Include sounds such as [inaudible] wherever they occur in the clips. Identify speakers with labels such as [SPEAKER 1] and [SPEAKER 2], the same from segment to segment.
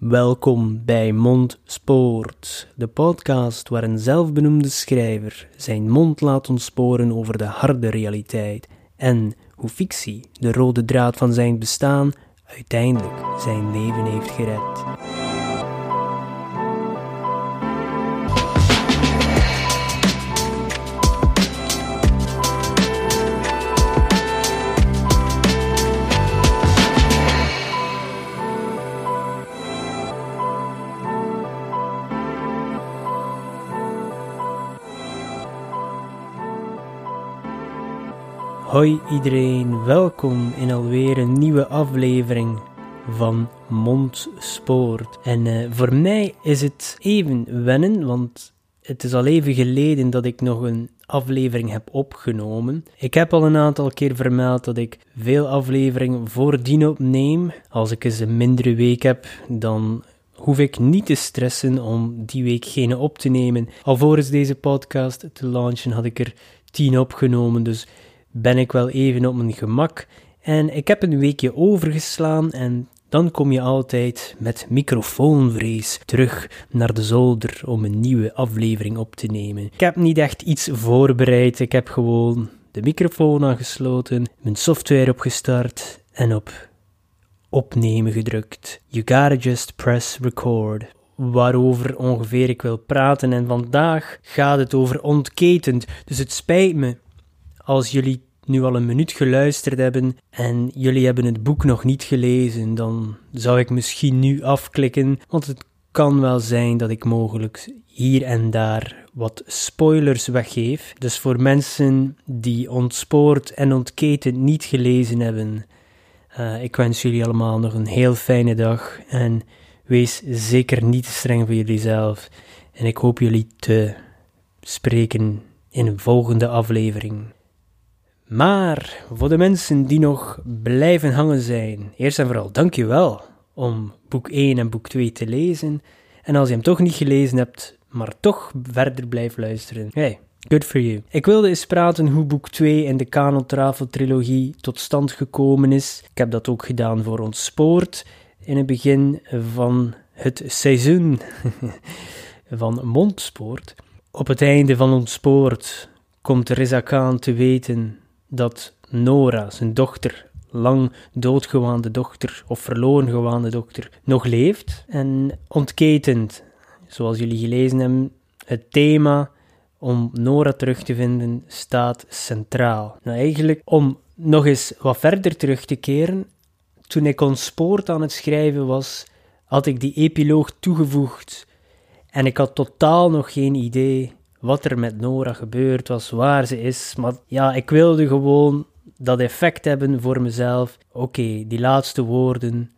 [SPEAKER 1] Welkom bij Mondspoort, de podcast waar een zelfbenoemde schrijver zijn mond laat ontsporen over de harde realiteit en hoe fictie, de rode draad van zijn bestaan, uiteindelijk zijn leven heeft gered. Hoi iedereen, welkom in alweer een nieuwe aflevering van Mondspoort. En uh, voor mij is het even wennen, want het is al even geleden dat ik nog een aflevering heb opgenomen. Ik heb al een aantal keer vermeld dat ik veel afleveringen voordien opneem. Als ik eens een mindere week heb, dan hoef ik niet te stressen om die week geen op te nemen. Alvorens deze podcast te launchen had ik er tien opgenomen, dus ben ik wel even op mijn gemak. En ik heb een weekje overgeslaan en dan kom je altijd met microfoonvrees terug naar de zolder om een nieuwe aflevering op te nemen. Ik heb niet echt iets voorbereid, ik heb gewoon de microfoon aangesloten, mijn software opgestart en op opnemen gedrukt. You gotta just press record. Waarover ongeveer ik wil praten en vandaag gaat het over ontketend, dus het spijt me als jullie nu al een minuut geluisterd hebben en jullie hebben het boek nog niet gelezen, dan zou ik misschien nu afklikken, want het kan wel zijn dat ik mogelijk hier en daar wat spoilers weggeef. Dus voor mensen die ontspoord en ontketend niet gelezen hebben, uh, ik wens jullie allemaal nog een heel fijne dag en wees zeker niet te streng voor jullie zelf. En ik hoop jullie te spreken in een volgende aflevering. Maar voor de mensen die nog blijven hangen zijn, eerst en vooral dankjewel om boek 1 en boek 2 te lezen. En als je hem toch niet gelezen hebt, maar toch verder blijft luisteren, hey, good for you. Ik wilde eens praten hoe boek 2 in de Kanon trilogie tot stand gekomen is. Ik heb dat ook gedaan voor ons spoort in het begin van het seizoen [laughs] van Mondspoort. Op het einde van ons spoort komt Reza Khan te weten dat Nora, zijn dochter, lang doodgewaande dochter of verloren gewaande dochter, nog leeft. En ontketend, zoals jullie gelezen hebben, het thema om Nora terug te vinden staat centraal. Nou, eigenlijk om nog eens wat verder terug te keren, toen ik ontspoord aan het schrijven was, had ik die epiloog toegevoegd en ik had totaal nog geen idee wat er met Nora gebeurd was, waar ze is. Maar ja, ik wilde gewoon dat effect hebben voor mezelf. Oké, die laatste woorden.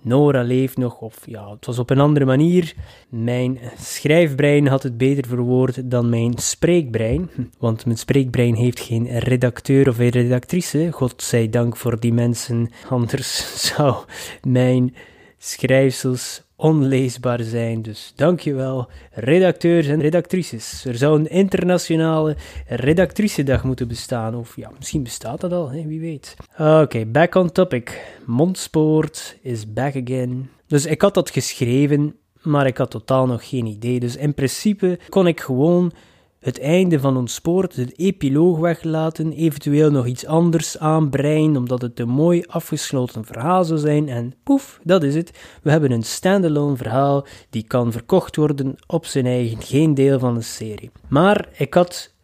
[SPEAKER 1] Nora leeft nog, of ja, het was op een andere manier. Mijn schrijfbrein had het beter verwoord dan mijn spreekbrein. [laughs] Want mijn spreekbrein heeft geen redacteur of redactrice. God zij dank voor die mensen. [laughs] Anders zou mijn schrijfsels onleesbaar zijn. Dus dankjewel, redacteurs en redactrices. Er zou een internationale redactricedag moeten bestaan. Of ja, misschien bestaat dat al, hè? wie weet. Oké, back on topic. Mondspoort is back again. Dus ik had dat geschreven, maar ik had totaal nog geen idee. Dus in principe kon ik gewoon het einde van ons spoort, het epiloog weglaten, eventueel nog iets anders aanbreien, omdat het een mooi afgesloten verhaal zou zijn. En poef, dat is het. We hebben een standalone verhaal die kan verkocht worden op zijn eigen, geen deel van de serie. Maar ik had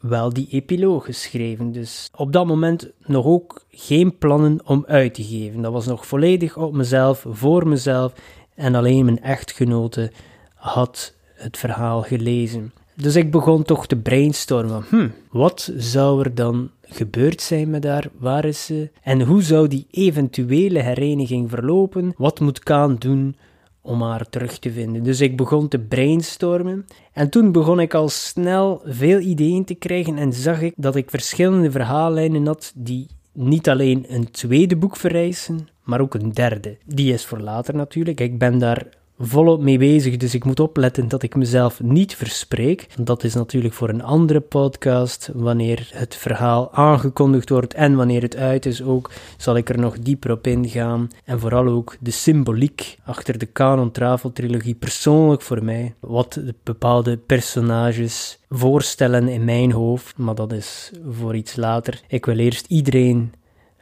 [SPEAKER 1] wel die epiloog geschreven, dus op dat moment nog ook geen plannen om uit te geven. Dat was nog volledig op mezelf, voor mezelf en alleen mijn echtgenote had het verhaal gelezen. Dus ik begon toch te brainstormen. Hm, wat zou er dan gebeurd zijn met haar? Waar is ze? En hoe zou die eventuele hereniging verlopen? Wat moet Kaan doen om haar terug te vinden? Dus ik begon te brainstormen. En toen begon ik al snel veel ideeën te krijgen en zag ik dat ik verschillende verhaallijnen had die niet alleen een tweede boek vereisen, maar ook een derde. Die is voor later natuurlijk. Ik ben daar volop mee bezig, dus ik moet opletten dat ik mezelf niet verspreek. Dat is natuurlijk voor een andere podcast. Wanneer het verhaal aangekondigd wordt en wanneer het uit is ook, zal ik er nog dieper op ingaan. En vooral ook de symboliek achter de Canon Travel trilogie persoonlijk voor mij. Wat de bepaalde personages voorstellen in mijn hoofd, maar dat is voor iets later. Ik wil eerst iedereen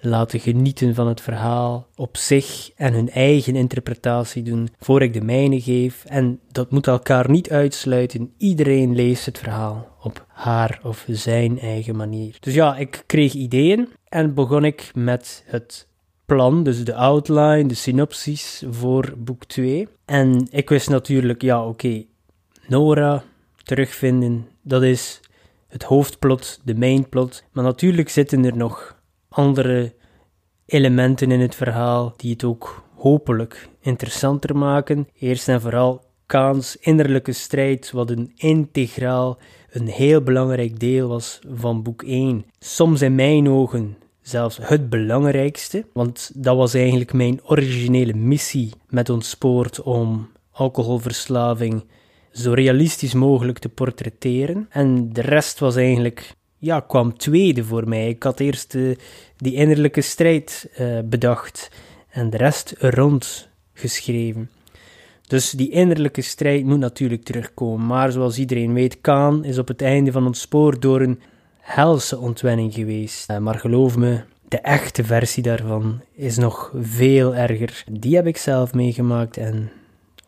[SPEAKER 1] laten genieten van het verhaal op zich en hun eigen interpretatie doen voor ik de mijne geef. En dat moet elkaar niet uitsluiten. Iedereen leest het verhaal op haar of zijn eigen manier. Dus ja, ik kreeg ideeën en begon ik met het plan, dus de outline, de synopsis voor boek 2. En ik wist natuurlijk, ja, oké, Nora terugvinden, dat is het hoofdplot, de mainplot. Maar natuurlijk zitten er nog andere elementen in het verhaal die het ook hopelijk interessanter maken. Eerst en vooral Kaans innerlijke strijd, wat een integraal, een heel belangrijk deel was van boek 1. Soms in mijn ogen zelfs het belangrijkste, want dat was eigenlijk mijn originele missie met ons spoort om alcoholverslaving zo realistisch mogelijk te portretteren. En de rest was eigenlijk ja, kwam tweede voor mij. Ik had eerst uh, die innerlijke strijd uh, bedacht en de rest rond geschreven. Dus die innerlijke strijd moet natuurlijk terugkomen. Maar zoals iedereen weet, Kaan is op het einde van ons spoor door een helse ontwenning geweest. Uh, maar geloof me, de echte versie daarvan is nog veel erger. Die heb ik zelf meegemaakt en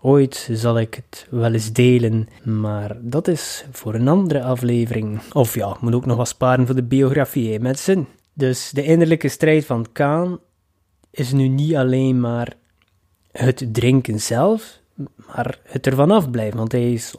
[SPEAKER 1] Ooit zal ik het wel eens delen, maar dat is voor een andere aflevering. Of ja, moet ook nog wat sparen voor de biografie, hè, mensen. Dus de innerlijke strijd van Kaan is nu niet alleen maar het drinken zelf, maar het ervan afblijven. Want hij is,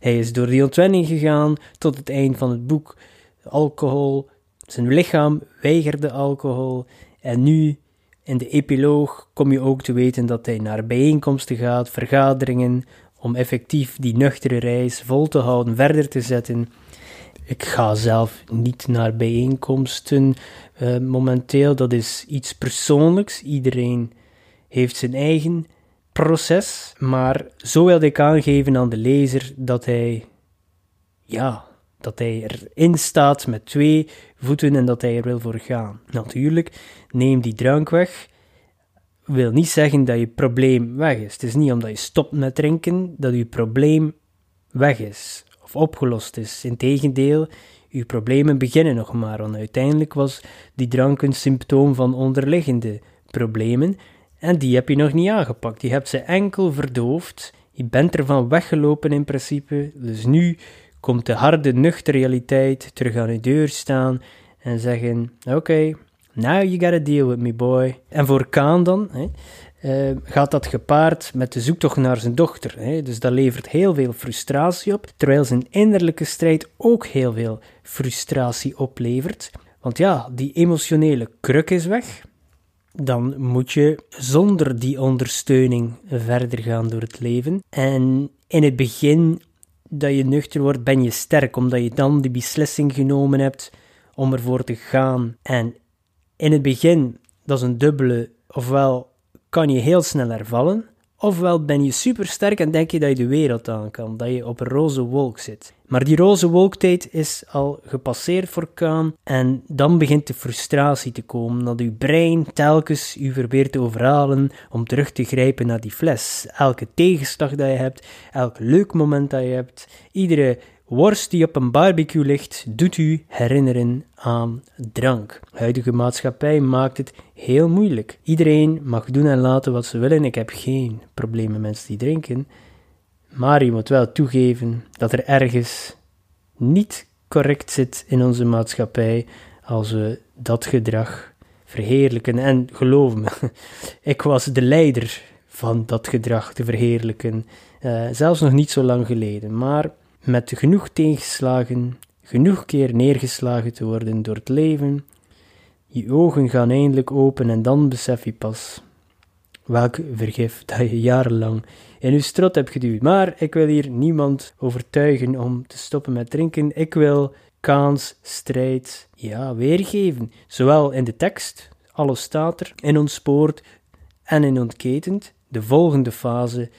[SPEAKER 1] hij is door die ontwenning gegaan tot het eind van het boek. Alcohol, zijn lichaam weigerde alcohol en nu in de epiloog kom je ook te weten dat hij naar bijeenkomsten gaat, vergaderingen, om effectief die nuchtere reis vol te houden, verder te zetten. Ik ga zelf niet naar bijeenkomsten uh, momenteel, dat is iets persoonlijks. Iedereen heeft zijn eigen proces, maar zo wilde ik aangeven aan de lezer dat hij, ja, dat hij erin staat met twee voeten en dat hij er wil voor gaan. Natuurlijk, neem die drank weg. Wil niet zeggen dat je probleem weg is. Het is niet omdat je stopt met drinken dat je probleem weg is of opgelost is. Integendeel, je problemen beginnen nog maar, want uiteindelijk was die drank een symptoom van onderliggende problemen en die heb je nog niet aangepakt. Je hebt ze enkel verdoofd. Je bent ervan weggelopen in principe. Dus nu komt de harde, nuchtere realiteit terug aan je deur staan en zeggen: Oké, now you gotta deal with me, boy. En voor Kaan dan hè, uh, gaat dat gepaard met de zoektocht naar zijn dochter. Hè. Dus dat levert heel veel frustratie op, terwijl zijn innerlijke strijd ook heel veel frustratie oplevert. Want ja, die emotionele kruk is weg. Dan moet je zonder die ondersteuning verder gaan door het leven. En in het begin dat je nuchter wordt, ben je sterk, omdat je dan de beslissing genomen hebt om ervoor te gaan. En in het begin, dat is een dubbele, ofwel kan je heel snel hervallen, ofwel ben je super sterk en denk je dat je de wereld aan kan, dat je op een roze wolk zit. Maar die roze wolktijd is al gepasseerd voor Kaan en dan begint de frustratie te komen, dat uw brein telkens u probeert te overhalen om terug te grijpen naar die fles. Elke tegenslag dat je hebt, elk leuk moment dat je hebt, iedere worst die op een barbecue ligt, doet u herinneren aan drank. De huidige maatschappij maakt het heel moeilijk. Iedereen mag doen en laten wat ze willen. Ik heb geen probleem met mensen die drinken. Maar je moet wel toegeven dat er ergens niet correct zit in onze maatschappij als we dat gedrag verheerlijken. En geloof me, [laughs] ik was de leider van dat gedrag te verheerlijken, uh, zelfs nog niet zo lang geleden. Maar met genoeg tegenslagen, genoeg keer neergeslagen te worden door het leven, je ogen gaan eindelijk open en dan besef je pas welk vergif dat je jarenlang in je strot hebt geduwd. Maar ik wil hier niemand overtuigen om te stoppen met drinken. Ik wil Kaans strijd ja, weergeven. Zowel in de tekst, alles staat er, in ontspoord en in ontketend. De volgende fase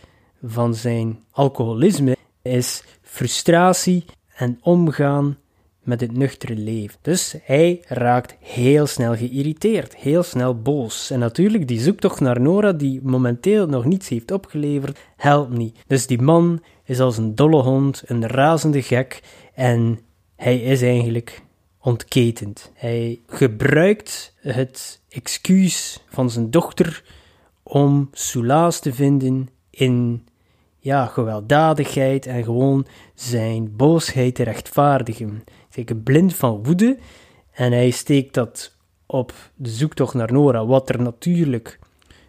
[SPEAKER 1] van zijn alcoholisme is frustratie en omgaan met het nuchtere leven. Dus hij raakt heel snel geïrriteerd, heel snel boos. En natuurlijk, die zoektocht naar Nora, die momenteel nog niets heeft opgeleverd, helpt niet. Dus die man is als een dolle hond, een razende gek, en hij is eigenlijk ontketend. Hij gebruikt het excuus van zijn dochter om soelaas te vinden in ja, gewelddadigheid en gewoon zijn boosheid te rechtvaardigen. Zeker blind van woede en hij steekt dat op de zoektocht naar Nora, wat er natuurlijk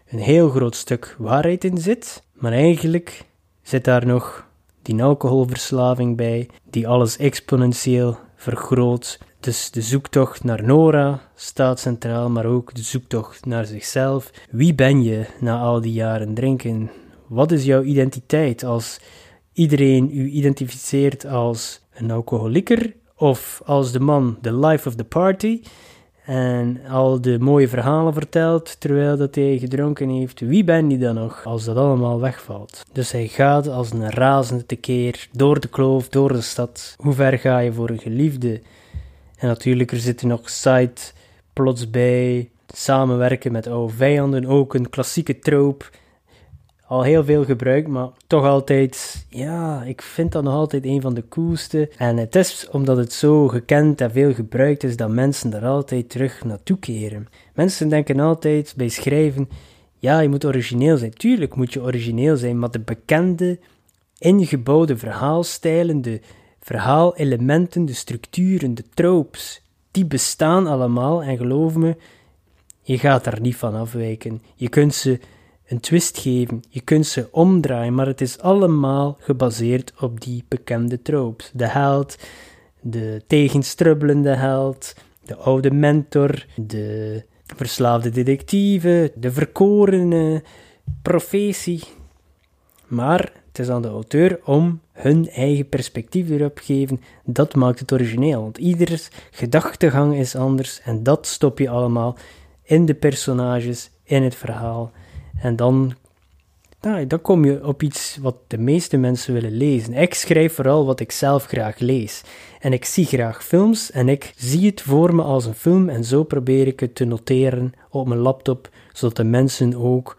[SPEAKER 1] een heel groot stuk waarheid in zit, maar eigenlijk zit daar nog die alcoholverslaving bij, die alles exponentieel vergroot. Dus de zoektocht naar Nora staat centraal, maar ook de zoektocht naar zichzelf. Wie ben je na al die jaren drinken? Wat is jouw identiteit als iedereen u identificeert als een alcoholieker of als de man, the life of the party? en al de mooie verhalen vertelt terwijl dat hij gedronken heeft, wie ben je dan nog als dat allemaal wegvalt? Dus hij gaat als een razende tekeer door de kloof, door de stad. Hoe ver ga je voor een geliefde? En natuurlijk, er zitten nog side plots bij, samenwerken met oude vijanden, ook een klassieke trope al heel veel gebruikt, maar toch altijd, ja, ik vind dat nog altijd een van de coolste. En het is omdat het zo gekend en veel gebruikt is, dat mensen er altijd terug naartoe keren. Mensen denken altijd bij schrijven, ja, je moet origineel zijn. Tuurlijk moet je origineel zijn, maar de bekende, ingebouwde verhaalstijlen, de verhaalelementen, de structuren, de tropes, die bestaan allemaal en geloof me, je gaat daar niet van afwijken. Je kunt ze een twist geven. Je kunt ze omdraaien, maar het is allemaal gebaseerd op die bekende tropes. De held, de tegenstrubbelende held, de oude mentor, de verslaafde detectieve, de verkorene profetie. Maar het is aan de auteur om hun eigen perspectief erop te geven. Dat maakt het origineel, want ieders gedachtegang is anders en dat stop je allemaal in de personages, in het verhaal. En dan, nou, dan kom je op iets wat de meeste mensen willen lezen. Ik schrijf vooral wat ik zelf graag lees. En ik zie graag films en ik zie het voor me als een film en zo probeer ik het te noteren op mijn laptop, zodat de mensen ook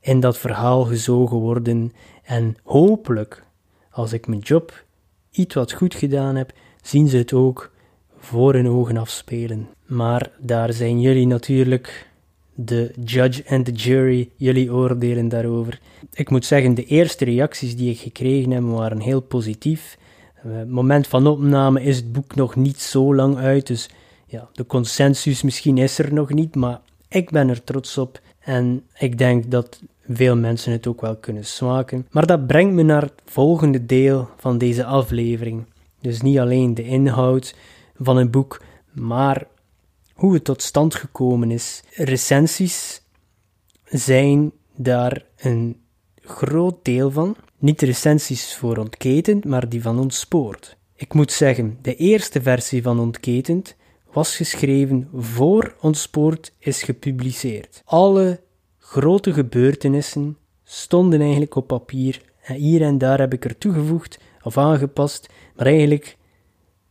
[SPEAKER 1] in dat verhaal gezogen worden. En hopelijk, als ik mijn job iets wat goed gedaan heb, zien ze het ook voor hun ogen afspelen. Maar daar zijn jullie natuurlijk de judge en de jury, jullie oordelen daarover. Ik moet zeggen, de eerste reacties die ik gekregen heb waren heel positief. Het moment van opname is het boek nog niet zo lang uit, dus ja, de consensus misschien is er nog niet, maar ik ben er trots op en ik denk dat veel mensen het ook wel kunnen smaken. Maar dat brengt me naar het volgende deel van deze aflevering. Dus niet alleen de inhoud van een boek, maar hoe het tot stand gekomen is. Recensies zijn daar een groot deel van. Niet de recensies voor Ontketend, maar die van Ontspoord. Ik moet zeggen, de eerste versie van Ontketend was geschreven voor Ontspoord is gepubliceerd. Alle grote gebeurtenissen stonden eigenlijk op papier en hier en daar heb ik er toegevoegd of aangepast, maar eigenlijk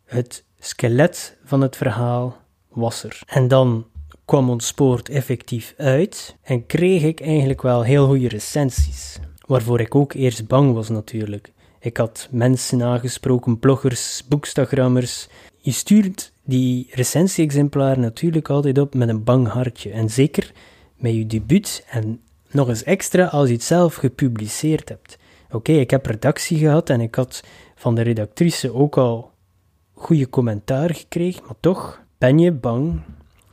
[SPEAKER 1] het skelet van het verhaal was er. En dan kwam ons spoort effectief uit en kreeg ik eigenlijk wel heel goede recensies. Waarvoor ik ook eerst bang was natuurlijk. Ik had mensen aangesproken, bloggers, boekstagrammers. Je stuurt die recensie-exemplaren natuurlijk altijd op met een bang hartje. En zeker met je debuut en nog eens extra als je het zelf gepubliceerd hebt. Oké, ik heb redactie gehad en ik had van de redactrice ook al goede commentaar gekregen, maar toch, ben je bang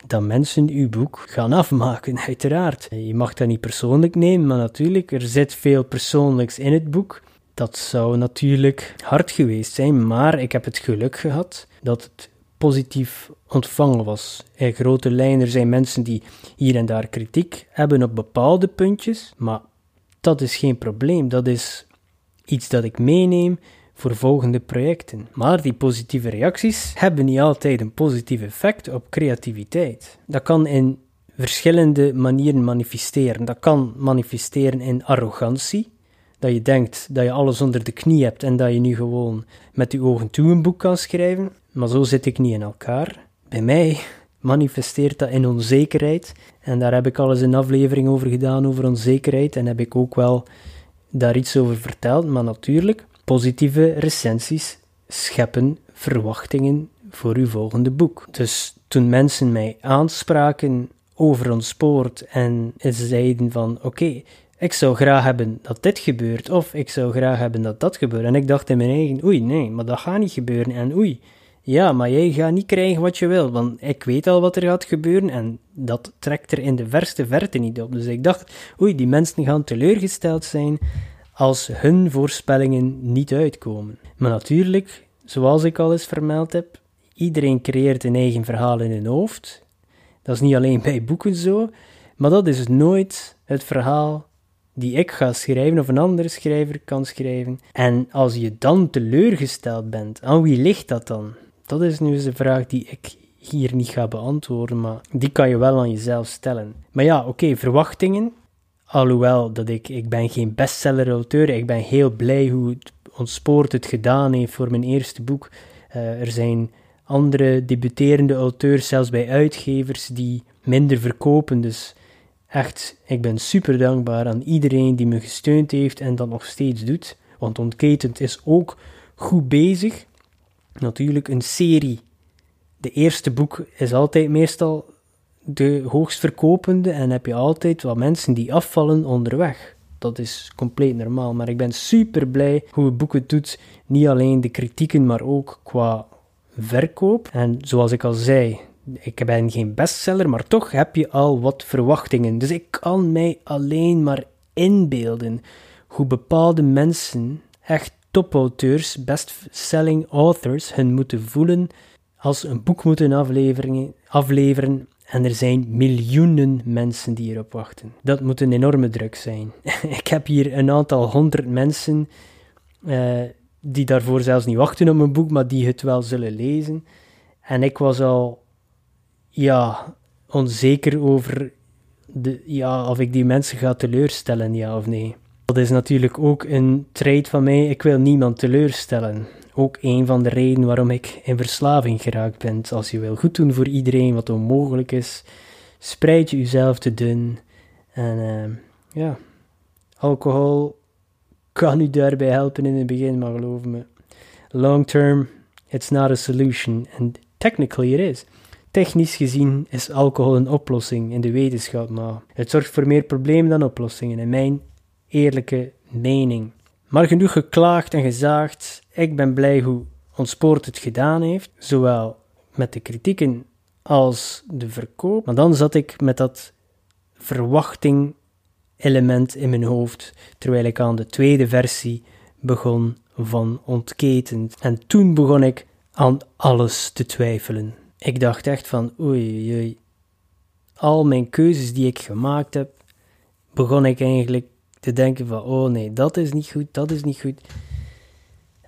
[SPEAKER 1] dat mensen uw boek gaan afmaken, [laughs] uiteraard. Je mag dat niet persoonlijk nemen, maar natuurlijk, er zit veel persoonlijks in het boek. Dat zou natuurlijk hard geweest zijn, maar ik heb het geluk gehad dat het positief ontvangen was. In grote lijnen, er zijn mensen die hier en daar kritiek hebben op bepaalde puntjes, maar dat is geen probleem. Dat is iets dat ik meeneem voor volgende projecten. Maar die positieve reacties hebben niet altijd een positief effect op creativiteit. Dat kan in verschillende manieren manifesteren. Dat kan manifesteren in arrogantie. dat je denkt dat je alles onder de knie hebt en dat je nu gewoon met je ogen toe een boek kan schrijven. Maar zo zit ik niet in elkaar. Bij mij manifesteert dat in onzekerheid. En daar heb ik al eens een aflevering over gedaan, over onzekerheid. En heb ik ook wel daar iets over verteld. Maar natuurlijk, positieve recensies scheppen verwachtingen voor uw volgende boek. Dus toen mensen mij aanspraken over ons spoort en ze zeiden van oké, ik zou graag hebben dat dit gebeurt, of ik zou graag hebben dat dat gebeurt. En ik dacht in mijn eigen, oei, nee, maar dat gaat niet gebeuren. En oei, ja, maar jij gaat niet krijgen wat je wil, want ik weet al wat er gaat gebeuren en dat trekt er in de verste verte niet op. Dus ik dacht, oei, die mensen gaan teleurgesteld zijn als hun voorspellingen niet uitkomen. Maar natuurlijk, zoals ik al eens vermeld heb, iedereen creëert een eigen verhaal in hun hoofd. Dat is niet alleen bij boeken zo, maar dat is nooit het verhaal die ik ga schrijven of een andere schrijver kan schrijven. En als je dan teleurgesteld bent, aan wie ligt dat dan? Dat is nu eens een vraag die ik hier niet ga beantwoorden, maar die kan je wel aan jezelf stellen. Maar ja, oké, verwachtingen. Alhoewel dat ik, ik ben geen bestseller-auteur, ik ben heel blij hoe het ontspoort het gedaan heeft voor mijn eerste boek. Uh, er zijn andere debuterende auteurs, zelfs bij uitgevers, die minder verkopen. Dus echt, ik ben super dankbaar aan iedereen die me gesteund heeft en dat nog steeds doet. Want Ontketend is ook goed bezig. Natuurlijk, een serie. De eerste boek is altijd meestal de hoogst verkopende en heb je altijd wat mensen die afvallen onderweg. Dat is compleet normaal, maar ik ben super blij hoe het boek het doet. Niet alleen de kritieken, maar ook qua verkoop. En zoals ik al zei, ik ben geen bestseller, maar toch heb je al wat verwachtingen. Dus ik kan mij alleen maar inbeelden hoe bepaalde mensen, echt topauteurs, bestselling authors, hun moeten voelen als een boek moeten afleveren en er zijn miljoenen mensen die erop wachten. Dat moet een enorme druk zijn. [laughs] ik heb hier een aantal honderd mensen uh, die daarvoor zelfs niet wachten op een boek, maar die het wel zullen lezen. En ik was al ja, onzeker over de, ja, of ik die mensen ga teleurstellen, ja of nee. Dat is natuurlijk ook een trait van mij. Ik wil niemand teleurstellen. Ook een van de redenen waarom ik in verslaving geraakt ben. Als je wil goed doen voor iedereen wat onmogelijk is, spreid je jezelf te dun. En uh, ja, alcohol kan u daarbij helpen in het begin, maar geloof me, long term, it's not a solution. And technically it is. Technisch gezien is alcohol een oplossing in de wetenschap, maar het zorgt voor meer problemen dan oplossingen, in mijn eerlijke mening. Maar genoeg geklaagd en gezaagd. Ik ben blij hoe ons sport het gedaan heeft, zowel met de kritieken als de verkoop. Maar dan zat ik met dat verwachting element in mijn hoofd, terwijl ik aan de tweede versie begon van ontketend. En toen begon ik aan alles te twijfelen. Ik dacht echt van, oei, oei, al mijn keuzes die ik gemaakt heb, begon ik eigenlijk te denken van, oh nee, dat is niet goed, dat is niet goed.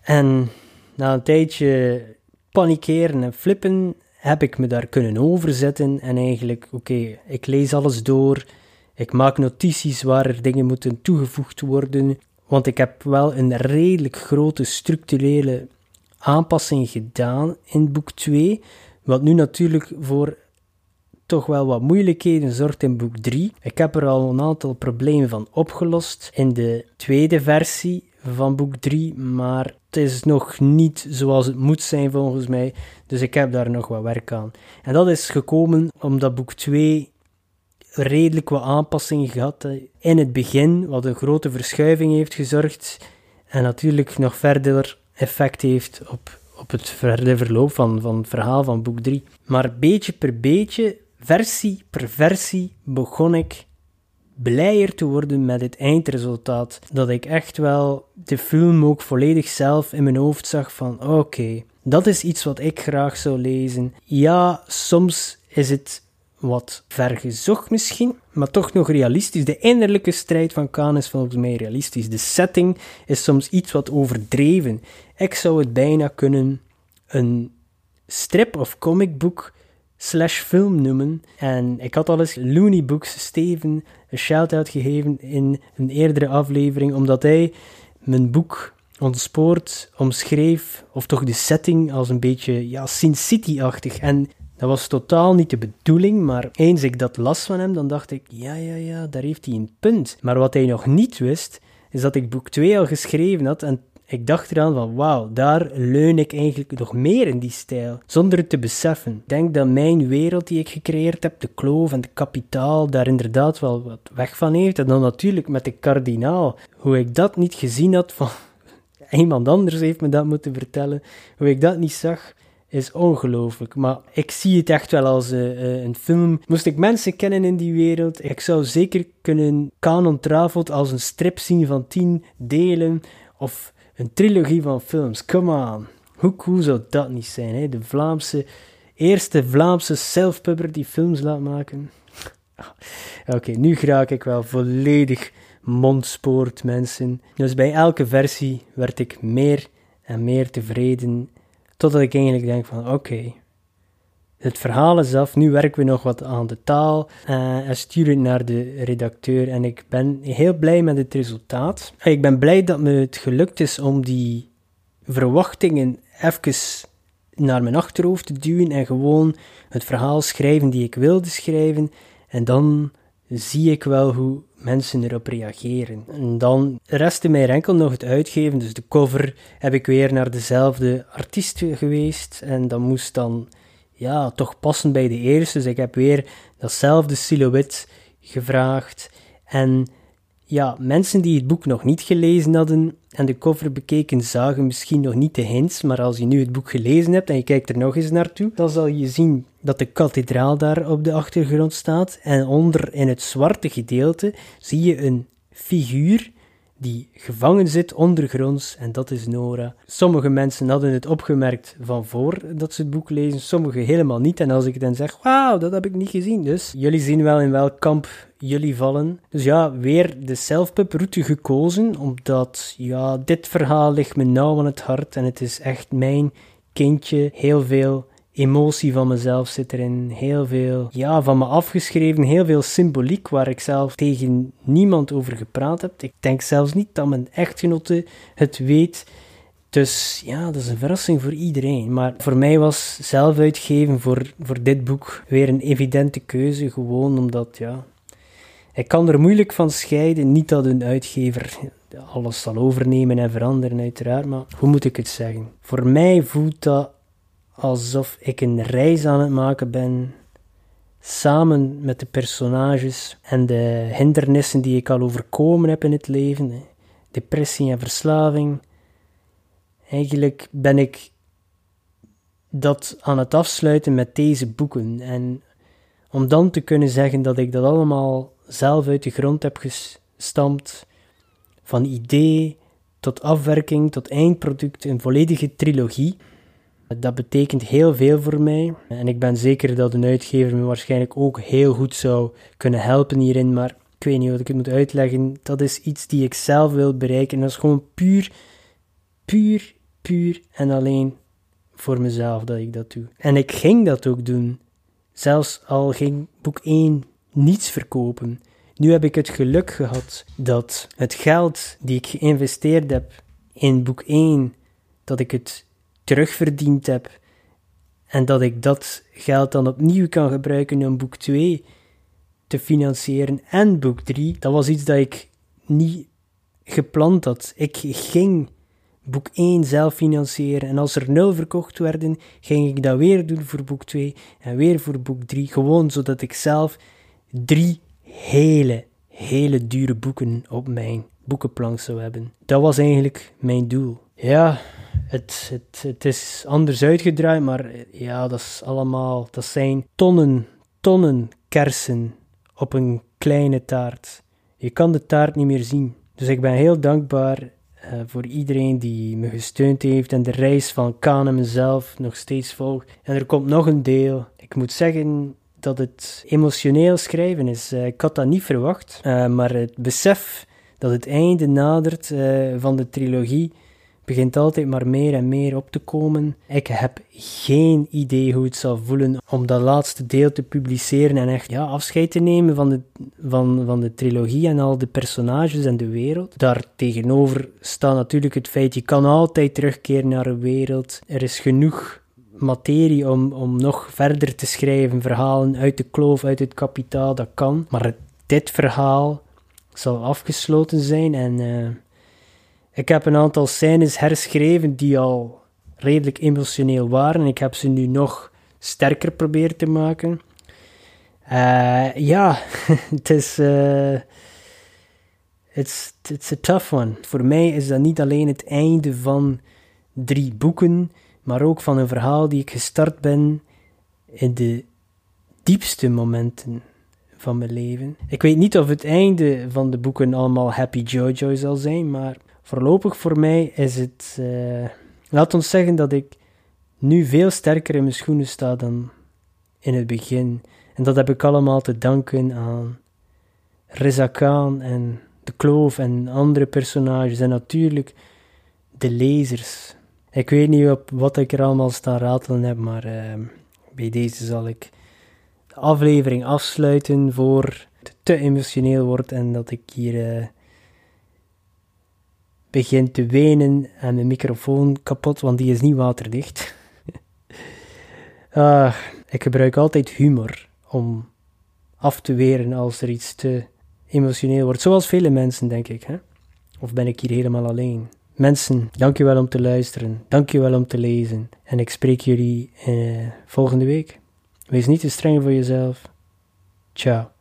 [SPEAKER 1] En na een tijdje panikeren en flippen, heb ik me daar kunnen overzetten en eigenlijk, oké, ik lees alles door, ik maak notities waar er dingen moeten toegevoegd worden, want ik heb wel een redelijk grote structurele aanpassing gedaan in boek 2, wat nu natuurlijk voor toch wel wat moeilijkheden zorgt in boek 3. Ik heb er al een aantal problemen van opgelost in de tweede versie van boek 3, maar het is nog niet zoals het moet zijn volgens mij, dus ik heb daar nog wat werk aan. En dat is gekomen omdat boek 2 redelijk wat aanpassingen gehad in het begin, wat een grote verschuiving heeft gezorgd en natuurlijk nog verder effect heeft op, op het verder verloop van, van het verhaal van boek 3. Maar beetje per beetje, versie per versie, begon ik blijer te worden met het eindresultaat. Dat ik echt wel de film ook volledig zelf in mijn hoofd zag van oké, dat is iets wat ik graag zou lezen. Ja, soms is het wat vergezocht misschien, maar toch nog realistisch. De innerlijke strijd van Khan is volgens mij realistisch. De setting is soms iets wat overdreven. Ik zou het bijna kunnen een strip of comicboek slash film noemen. En ik had al eens Looney Books Steven een shout-out gegeven in een eerdere aflevering, omdat hij mijn boek Ontspoord omschreef, of toch de setting, als een beetje ja, Sin City-achtig. En dat was totaal niet de bedoeling, maar eens ik dat las van hem, dan dacht ik, ja, ja, ja, daar heeft hij een punt. Maar wat hij nog niet wist, is dat ik boek 2 al geschreven had en ik dacht eraan van wauw, daar leun ik eigenlijk nog meer in die stijl, zonder het te beseffen. Ik denk dat mijn wereld die ik gecreëerd heb, de kloof en de kapitaal, daar inderdaad wel wat weg van heeft. En dan natuurlijk met de kardinaal, hoe ik dat niet gezien had van... [laughs] Iemand anders heeft me dat moeten vertellen. Hoe ik dat niet zag, is ongelooflijk. Maar ik zie het echt wel als uh, een film. Moest ik mensen kennen in die wereld, ik zou zeker kunnen Canon Travelt als een strip zien van tien delen. Of een trilogie van films, come on. Hoe cool zou dat niet zijn? De Vlaamse, eerste Vlaamse self-pubber die films laat maken. [laughs] Oké, nu raak ik wel volledig mondspoort, mensen. Dus bij elke versie werd ik meer en meer tevreden, totdat ik eigenlijk denk van, oké, het verhaal af, nu werken we nog wat aan de taal en sturen het naar de redacteur. En ik ben heel blij met het resultaat. Ik ben blij dat me het gelukt is om die verwachtingen even naar mijn achterhoofd te duwen en gewoon het verhaal schrijven die ik wilde schrijven. En dan zie ik wel hoe mensen erop reageren. En dan restte mij enkel nog het uitgeven. Dus de cover heb ik weer naar dezelfde artiest geweest. En dat moest dan ja, toch passen bij de eerste. Dus ik heb weer datzelfde silhouet gevraagd. En ja, mensen die het boek nog niet gelezen hadden en de cover bekeken, zagen misschien nog niet de hints. Maar als je nu het boek gelezen hebt en je kijkt er nog eens naartoe, dan zal je zien dat de kathedraal daar op de achtergrond staat. En onder in het zwarte gedeelte zie je een figuur die gevangen zit ondergronds en dat is Nora. Sommige mensen hadden het opgemerkt van voor dat ze het boek lezen, sommige helemaal niet. En als ik dan zeg, wauw, dat heb ik niet gezien. Dus jullie zien wel in welk kamp jullie vallen. Dus ja, weer de self-pub route gekozen, omdat ja, dit verhaal ligt me nauw aan het hart en het is echt mijn kindje. Heel veel emotie van mezelf zit erin. Heel veel ja, van me afgeschreven, heel veel symboliek waar ik zelf tegen niemand over gepraat heb. Ik denk zelfs niet dat mijn echtgenote het weet. Dus ja, dat is een verrassing voor iedereen. Maar voor mij was zelf uitgeven voor, voor dit boek weer een evidente keuze. Gewoon omdat, ja, ik kan er moeilijk van scheiden. Niet dat een uitgever alles zal overnemen en veranderen, uiteraard. Maar hoe moet ik het zeggen? Voor mij voelt dat alsof ik een reis aan het maken ben, samen met de personages en de hindernissen die ik al overkomen heb in het leven, depressie en verslaving. Eigenlijk ben ik dat aan het afsluiten met deze boeken. En om dan te kunnen zeggen dat ik dat allemaal zelf uit de grond heb gestampt, van idee tot afwerking tot eindproduct, een volledige trilogie. Dat betekent heel veel voor mij. En ik ben zeker dat een uitgever me waarschijnlijk ook heel goed zou kunnen helpen hierin. Maar ik weet niet wat ik het moet uitleggen. Dat is iets die ik zelf wil bereiken. En dat is gewoon puur, puur, puur en alleen voor mezelf dat ik dat doe. En ik ging dat ook doen. Zelfs al ging boek 1 niets verkopen. Nu heb ik het geluk gehad dat het geld die ik geïnvesteerd heb in boek 1, dat ik het terugverdiend heb en dat ik dat geld dan opnieuw kan gebruiken om boek 2 te financieren en boek 3, dat was iets dat ik niet gepland had. Ik ging boek 1 zelf financieren en als er nul verkocht werden, ging ik dat weer doen voor boek 2 en weer voor boek 3, gewoon zodat ik zelf drie hele, hele dure boeken op mijn boekenplank zou hebben. Dat was eigenlijk mijn doel. Ja, het, het, het is anders uitgedraaid, maar ja, dat is allemaal, dat zijn tonnen, tonnen kersen op een kleine taart. Je kan de taart niet meer zien. Dus ik ben heel dankbaar uh, voor iedereen die me gesteund heeft en de reis van Kanem zelf nog steeds volgt. En er komt nog een deel. Ik moet zeggen dat het emotioneel schrijven is. Uh, ik had dat niet verwacht, uh, maar het besef dat het einde nadert van de trilogie begint altijd maar meer en meer op te komen. Ik heb geen idee hoe het zal voelen om dat laatste deel te publiceren en echt ja, afscheid te nemen van de, van, van de trilogie en al de personages en de wereld. Daar tegenover staat natuurlijk het feit, je kan altijd terugkeren naar een wereld. Er is genoeg materie om, om nog verder te schrijven, verhalen uit de kloof, uit het kapitaal, dat kan. Maar dit verhaal zal afgesloten zijn en... Uh, ik heb een aantal scènes herschreven die al redelijk emotioneel waren. Ik heb ze nu nog sterker proberen te maken. Uh, ja, [laughs] het is. Uh, it's a tough one. Voor mij is dat niet alleen het einde van drie boeken, maar ook van een verhaal die ik gestart ben in de diepste momenten van mijn leven. Ik weet niet of het einde van de boeken allemaal Happy Jojo zal zijn, maar voorlopig voor mij is het. Uh, laat ons zeggen dat ik nu veel sterker in mijn schoenen sta dan in het begin. En dat heb ik allemaal te danken aan Reza Khan en de Kloof en andere personages en natuurlijk de lezers. Ik weet niet op wat ik er allemaal staan ratelen heb, maar uh, bij deze zal ik de aflevering afsluiten voor het te emotioneel wordt en dat ik hier uh, begin te wenen en mijn microfoon kapot, want die is niet waterdicht. uh, [laughs] ik gebruik altijd humor om af te weren als er iets te emotioneel wordt. Zoals vele mensen, denk ik. Hè? Of ben ik hier helemaal alleen? Mensen, dankjewel om te luisteren. Dankjewel om te lezen. En ik spreek jullie uh, volgende week. Wees niet te streng voor jezelf. Ciao.